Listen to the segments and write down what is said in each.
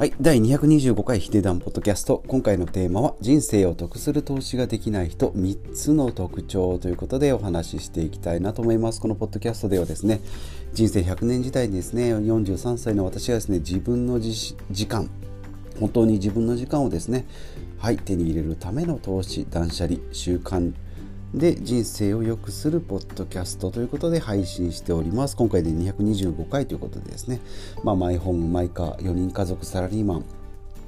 はい。第225回ヒデダンポッドキャスト。今回のテーマは、人生を得する投資ができない人3つの特徴ということでお話ししていきたいなと思います。このポッドキャストではですね、人生100年時代にですね、43歳の私がですね、自分の時間、本当に自分の時間をですね、はい、手に入れるための投資、断捨離、習慣、で人生を良くするポッドキャストということで配信しております。今回で225回ということでですね、まあ、マイホーム、マイカー、4人家族、サラリーマン、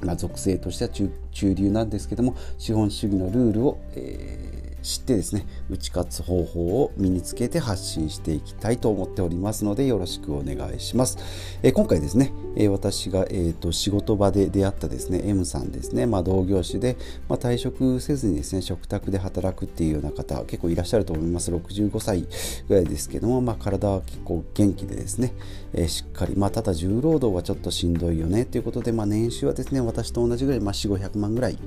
まあ、属性としては中流なんですけども、資本主義のルールを、えー知ってですね打ち勝つ方法を身につけて発信していきたいと思っておりますのでよろしくお願いします、えー、今回ですね、えー、私が、えーと、仕事場で出会ったですね M さんですね、まあ、同業種で、まあ、退職せずにですね食卓で働くっていうような方結構いらっしゃると思います。65歳ぐらいですけども、まあ、体は結構元気でですね、えしっかり、まあ、ただ重労働はちょっとしんどいよねということで、まあ、年収はですね私と同じぐらい、まあ、4500万ぐらい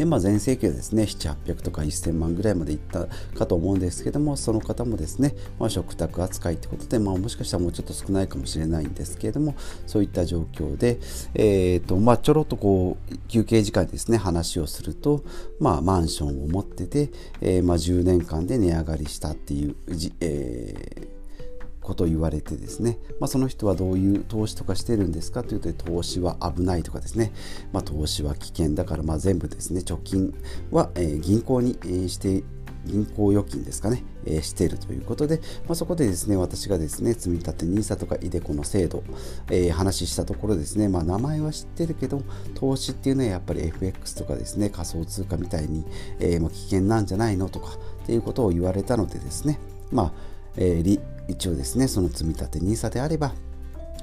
で、まあ、全盛期はですね、7、800とか1000万ぐらいまでいったかと思うんですけども、その方もですね、まあ、食卓扱いってことで、まあ、もしかしたらもうちょっと少ないかもしれないんですけれども、そういった状況で、えーとまあ、ちょろっとこう休憩時間にですね、話をすると、まあ、マンションを持ってて、えー、まあ、10年間で値上がりしたっていう、えーことを言われてですね、まあ、その人はどういう投資とかしてるんですかというと投資は危ないとかですね、まあ、投資は危険だからまあ全部ですね貯金は、え、銀行に、え、して銀行預金ですかね、えー、しているということで、まあ、そこでですね、私がですね、積み立て NISA とか iDeCo の制度、えー、話したところですね、まあ、名前は知ってるけど、投資っていうのはやっぱり FX とかですね、仮想通貨みたいに、えー、ま、危険なんじゃないのとかっていうことを言われたのでですね、まあ、えー、一応ですねその積み立て NISA であれば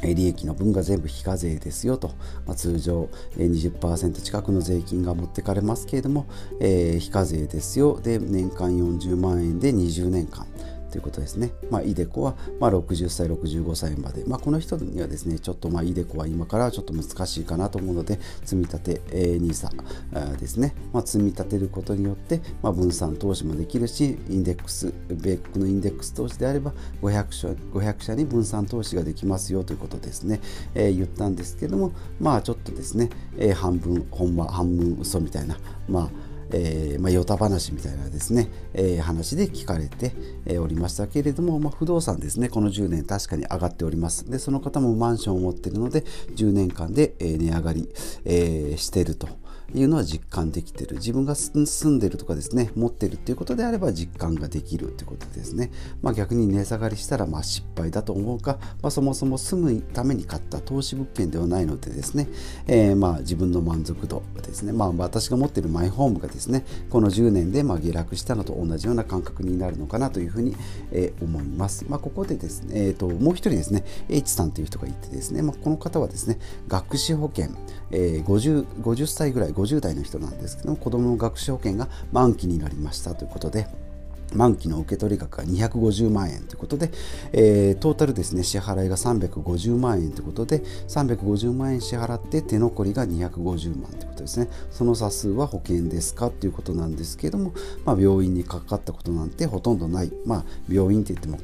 利益の分が全部非課税ですよと、まあ、通常20%近くの税金が持ってかれますけれども、えー、非課税ですよ。で年間40万円で20年間。ということですね。まあ、イデコは、まあ、60歳、65歳まで。まあ、この人にはですね、ちょっと、まあ、イデコは今からちょっと難しいかなと思うので、積み立て、NISA ですね。まあ、積み立てることによって、まあ、分散投資もできるし、インデックス、米国のインデックス投資であれば500社、500社に分散投資ができますよということですね。えー、言ったんですけども、まあ、ちょっとですね、えー、半分、ほんま、半分嘘みたいな、まあ、えーまあ、ヨタ話みたいなですね、えー、話で聞かれて、えー、おりましたけれども、まあ、不動産ですねこの10年確かに上がっておりますでその方もマンションを持っているので10年間で、えー、値上がり、えー、していると。いうのは実感できてる。自分が住んでるとかですね持ってるっていうことであれば実感ができるということですね、まあ、逆に値下がりしたらまあ失敗だと思うか、まあ、そもそも住むために買った投資物件ではないのでですね、えー、まあ自分の満足度ですね、まあ、私が持っているマイホームがですねこの10年でまあ下落したのと同じような感覚になるのかなというふうに、えー、思います、まあ、ここでですね、えーと、もう一人ですね H さんという人がいてですね、まあ、この方はですね学資保険、えー、50, 50歳ぐらい50代の人なんですけども子どもの学資保険が満期になりました。ということで満期の受け取り額が250万円ということで、えー、トータルですね支払いが350万円ということで350万円支払って手残りが250万ということですね。その差数は保険ですかということなんですけども、まあ、病院にかかったことなんてほとんどない、まあ、病院って言っても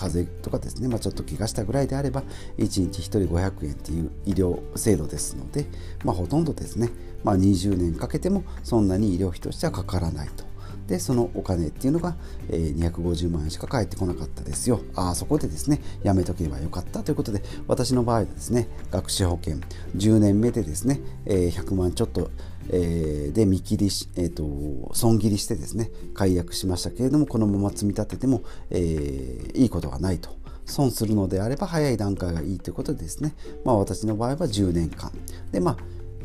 風邪とかですね、まあ、ちょっと怪我したぐらいであれば1日1人500円っていう医療制度ですので、まあ、ほとんどですね、まあ、20年かけてもそんなに医療費としてはかからないと。でそのお金っていうのが、えー、250万円しか返ってこなかったですよ。ああそこでですねやめとけばよかったということで私の場合はですね学資保険10年目でですね、え、100万ちょっとえ、で見切りし、えーと、損切りしてですね解約しましたけれどもこのまま積み立てても、えー、いいことはないと。損するのであれば早い段階がいいということでですね、まあ、私の場合は10年間。でまあ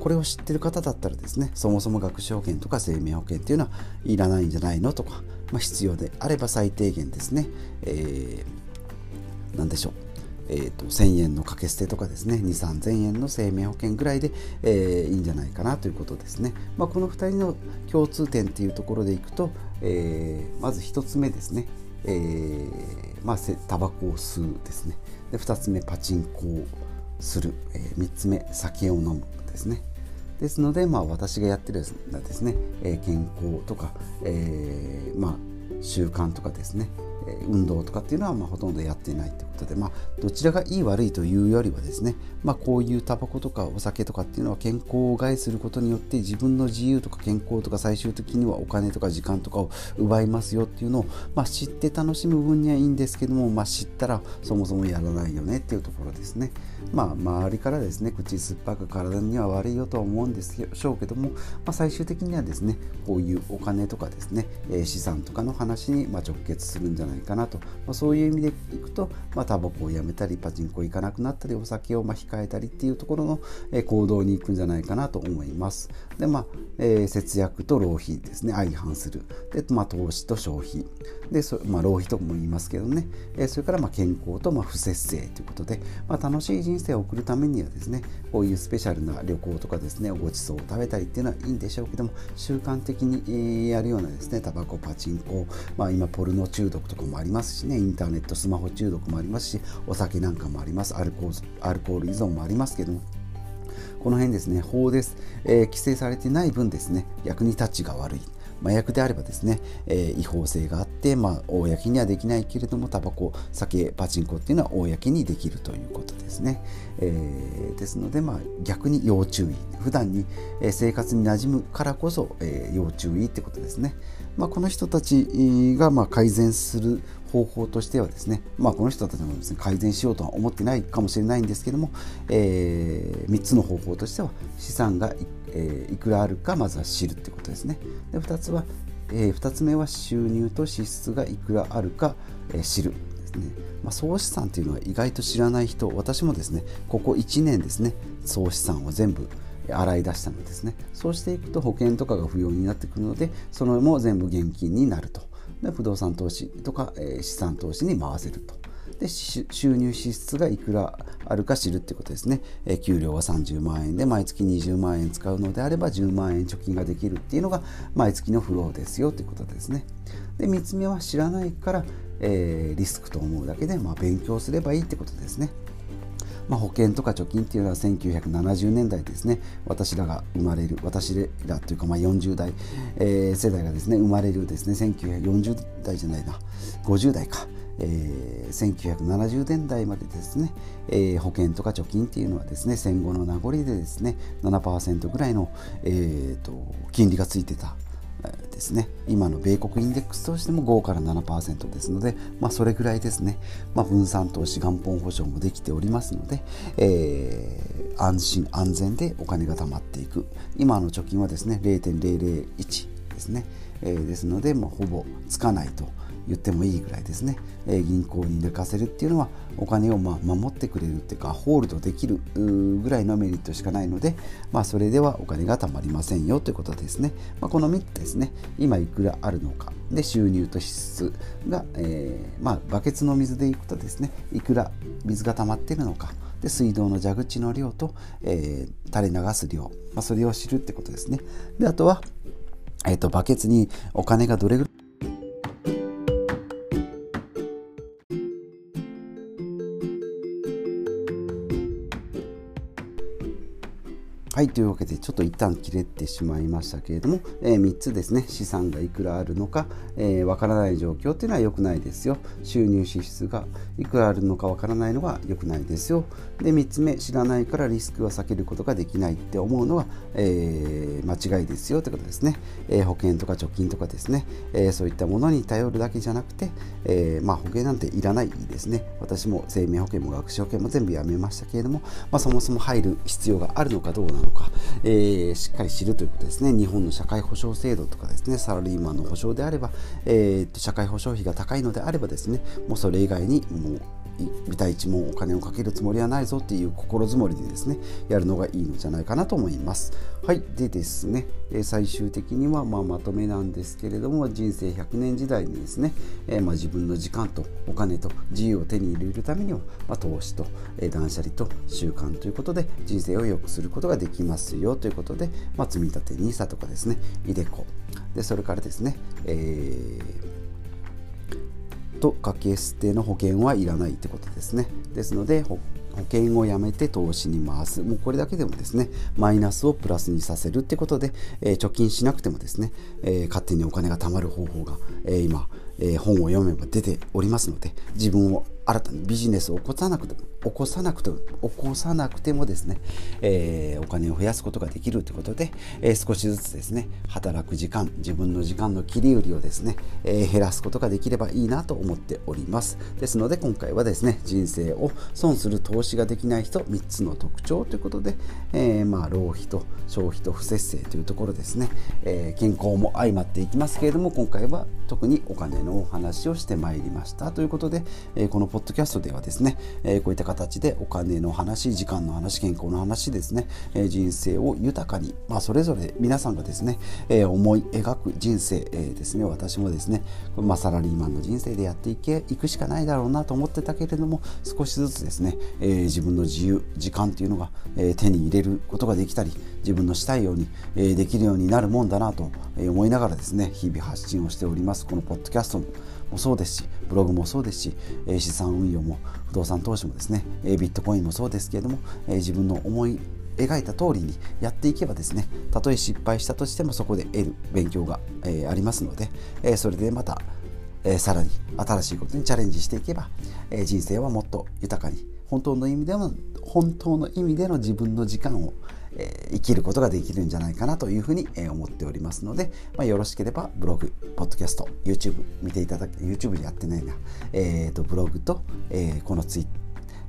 これを知ってる方だったらですねそもそも学資保険とか生命保険っていうのはいらないんじゃないのとか、まあ、必要であれば最低限ですね、えー、何でしょう。えーと、1000円の掛け捨てとかですね2 3 0 0 0円の生命保険ぐらいで、えー、いいんじゃないかなということですね、まあ、この2人の共通点っていうところでいくと、えー、まず1つ目ですね、えーまあ、タバコを吸うですね。で2つ目パチンコをする、えー、3つ目酒を飲むですね。ですので、まあ、私がやってるですね、えー、健康とか、えーまあ、習慣とかですね。運動とかっていうのはまあほとんどやっていないということで、まあ、どちらがいい悪いというよりはですね、まあ、こういうタバコとかお酒とかっていうのは健康を害することによって自分の自由とか健康とか最終的にはお金とか時間とかを奪いますよっていうのを、まあ、知って楽しむ分にはいいんですけども、まあ、知ったらそもそもやらないよねっていうところですね。まあ、周りからですね口酸っぱく体には悪いよとは思うんでしょうけども、まあ、最終的にはですねこういうお金とかですね、え、資産とかの話にま直結するんじゃないかなと、まあ、そういう意味でいくと、まあ、タバコをやめたりパチンコ行かなくなったりお酒をま控えたりっていうところの、え行動に行くんじゃないかなと思います。でまあ、えー、節約と浪費ですね。相反する。で、まあ、投資と消費。でそ、まあ、浪費とも言いますけどね、えー、それからま健康とま不節制ということで、まあ楽しい人生を送るためにはですねこういうスペシャルな旅行とかですねごちそうを食べたりっていうのはいいんでしょうけども習慣的にやるようなですねタバコパチンコ、まあ、今ポルノ中毒とかもありますしねインターネットスマホ中毒もありますしお酒なんかもあります。アルコール依存もありますけども。この辺ですね法です、えー、規制されてない分ですね役に立ちが悪い。麻薬であればですね、えー、違法性があって、まあ、公にはできないけれどもタバコ酒パチンコっていうのは公にできるということですね、えー、ですので、まあ、逆に要注意。普段に生活に馴染むからこそ、えー、要注意ってことですね、まあ、この人たちがまあ改善する方法としてはですね、まあ、この人たちもですね改善しようとは思ってないかもしれないんですけども、えー、3つの方法としては資産が一えー、いくらあるかまずは知るってことですね。で2つは、えー、2つ目は収入と支出がいくらあるか、えー、知るですね。まあ、総資産というのは意外と知らない人私もですねここ1年ですね総資産を全部洗い出したのですねそうしていくと保険とかが不要になってくるのでそれも全部現金になるとで不動産投資とか、えー、資産投資に回せるとで収入支出がいくらあるか知るってことですね、え給料は30万円で毎月20万円使うのであれば10万円貯金ができるっていうのが毎月のフローですよということですね。で3つ目は知らないから、えー、リスクと思うだけで、まあ、勉強すればいいってことですね。まあ、保険とか貯金っていうのは1970年代ですね。私らが生まれる私らというかまあ40代、えー、世代がですね生まれるですね1940代じゃないな。50代か。えー、1970年代までですね、えー、保険とか貯金っていうのはですね戦後の名残でですね7%ぐらいの、えーと、金利がついてたですね。今の米国インデックスとしても5から7%ですので、まあ、それぐらいですね、まあ、分散投資元本保証もできておりますので、えー、安心安全でお金が貯まっていく。今の貯金はですね0.001ですね、えー、ですので、まあ、ほぼつかないと。言ってもいいぐらいですね、え銀行に寝かせるっていうのはお金をま守ってくれるっていうかホールドできるぐらいのメリットしかないので、まあ、それではお金が貯まりませんよということですね、まあ、この3つですね。今いくらあるのか。で収入と支出が、えー、まあ、バケツの水でいくとですねいくら水が溜まっているのか。で水道の蛇口の量と、えー、垂れ流す量、まあ、それを知るってことですね。であとは、えーとバケツにお金がどれぐらいはいというわけでちょっと一旦切れてしまいましたけれども、えー、3つですね。資産がいくらあるのかわ、えー、からない状況っていうのは良くないですよ。収入支出がいくらあるのかわからないのは良くないですよ。で3つ目知らないからリスクは避けることができないって思うのは、えー、間違いですよってことですね、え保険とか貯金とかですね、えそういったものに頼るだけじゃなくて、えまあ、保険なんていらないですね。私も生命保険も学資保険も全部やめましたけれども、まあ、そもそも入る必要があるのかどうなのか。のか、えー、しっかり知るということですね。日本の社会保障制度とかですね。サラリーマンの保障であれば、えー、社会保障費が高いのであればですね。もうそれ以外にもうビタ一文お金をかけるつもりはないぞっていう心づもりでですねやるのがいいのじゃないかなと思います。はいでですね最終的にはままとめなんですけれども人生100年時代にですね、え、ま自分の時間とお金と自由を手に入れるためには、ま投資と、え断捨離と習慣ということで人生を良くすることができますよということで、まあ、積み立て NISA とかですね iDeCo でそれからですね、えーと掛け捨ての保険はいらないってことですね。ですので保険をやめて投資に回す。もうこれだけでもですねマイナスをプラスにさせるってことで、えー、貯金しなくてもですね、えー、勝手にお金が貯まる方法が、えー、今、え本を読めば出ておりますので自分を新たにビジネスを起こさなくても起こさなくても起こさなくてもですね、えー、お金を増やすことができるということで、えー、少しずつですね働く時間自分の時間の切り売りをですね、えー、減らすことができればいいなと思っております。ですので今回はですね人生を損する投資ができない人3つの特徴ということで、え、まあ浪費と消費と不節制というところですね、え、健康も相まっていきますけれども今回は特にお金のお話をしてまいりましたということで、えー、このポッドキャストではですね、えー、こういった形でお金の話時間の話健康の話ですね、えー、人生を豊かに、まあ、それぞれ皆さんがですね、えー、思い描く人生、えー、ですね私もですね、まあ、サラリーマンの人生でやっていけいくしかないだろうなと思ってたけれども少しずつですね、えー、自分の自由時間っていうのが、えー、手に入れることができたり自分のしたいように、えー、できるようになるもんだなと思いながらですね日々発信をしておりますこのポッドキャストも。そうですしブログもそうですし資産運用も不動産投資もですねビットコインもそうですけれども自分の思い描いた通りにやっていけばですねたとえ失敗したとしてもそこで得る勉強が、ありますので、それでまた、え、さらに新しいことにチャレンジしていけば、人生はもっと豊かに本当の意味での本当の意味での自分の時間を、えー、生きることができるんじゃないかなというふうに、えー、思っておりますので、まあ、よろしければブログ、ポッドキャスト、YouTube 見ていただけ、YouTube でやってないな、えーと、ブログと、えー、このツイ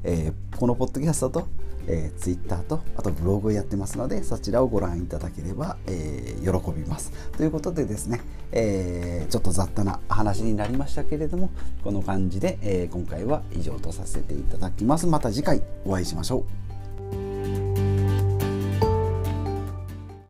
えー、このポッドキャストと、えー、Twitter とあとブログをやってますのでそちらをご覧いただければ、えー、喜びます。ということでですね、えー、ちょっと雑多な話になりましたけれどもこの感じで、えー、今回は以上とさせていただきます。また次回お会いしましょう。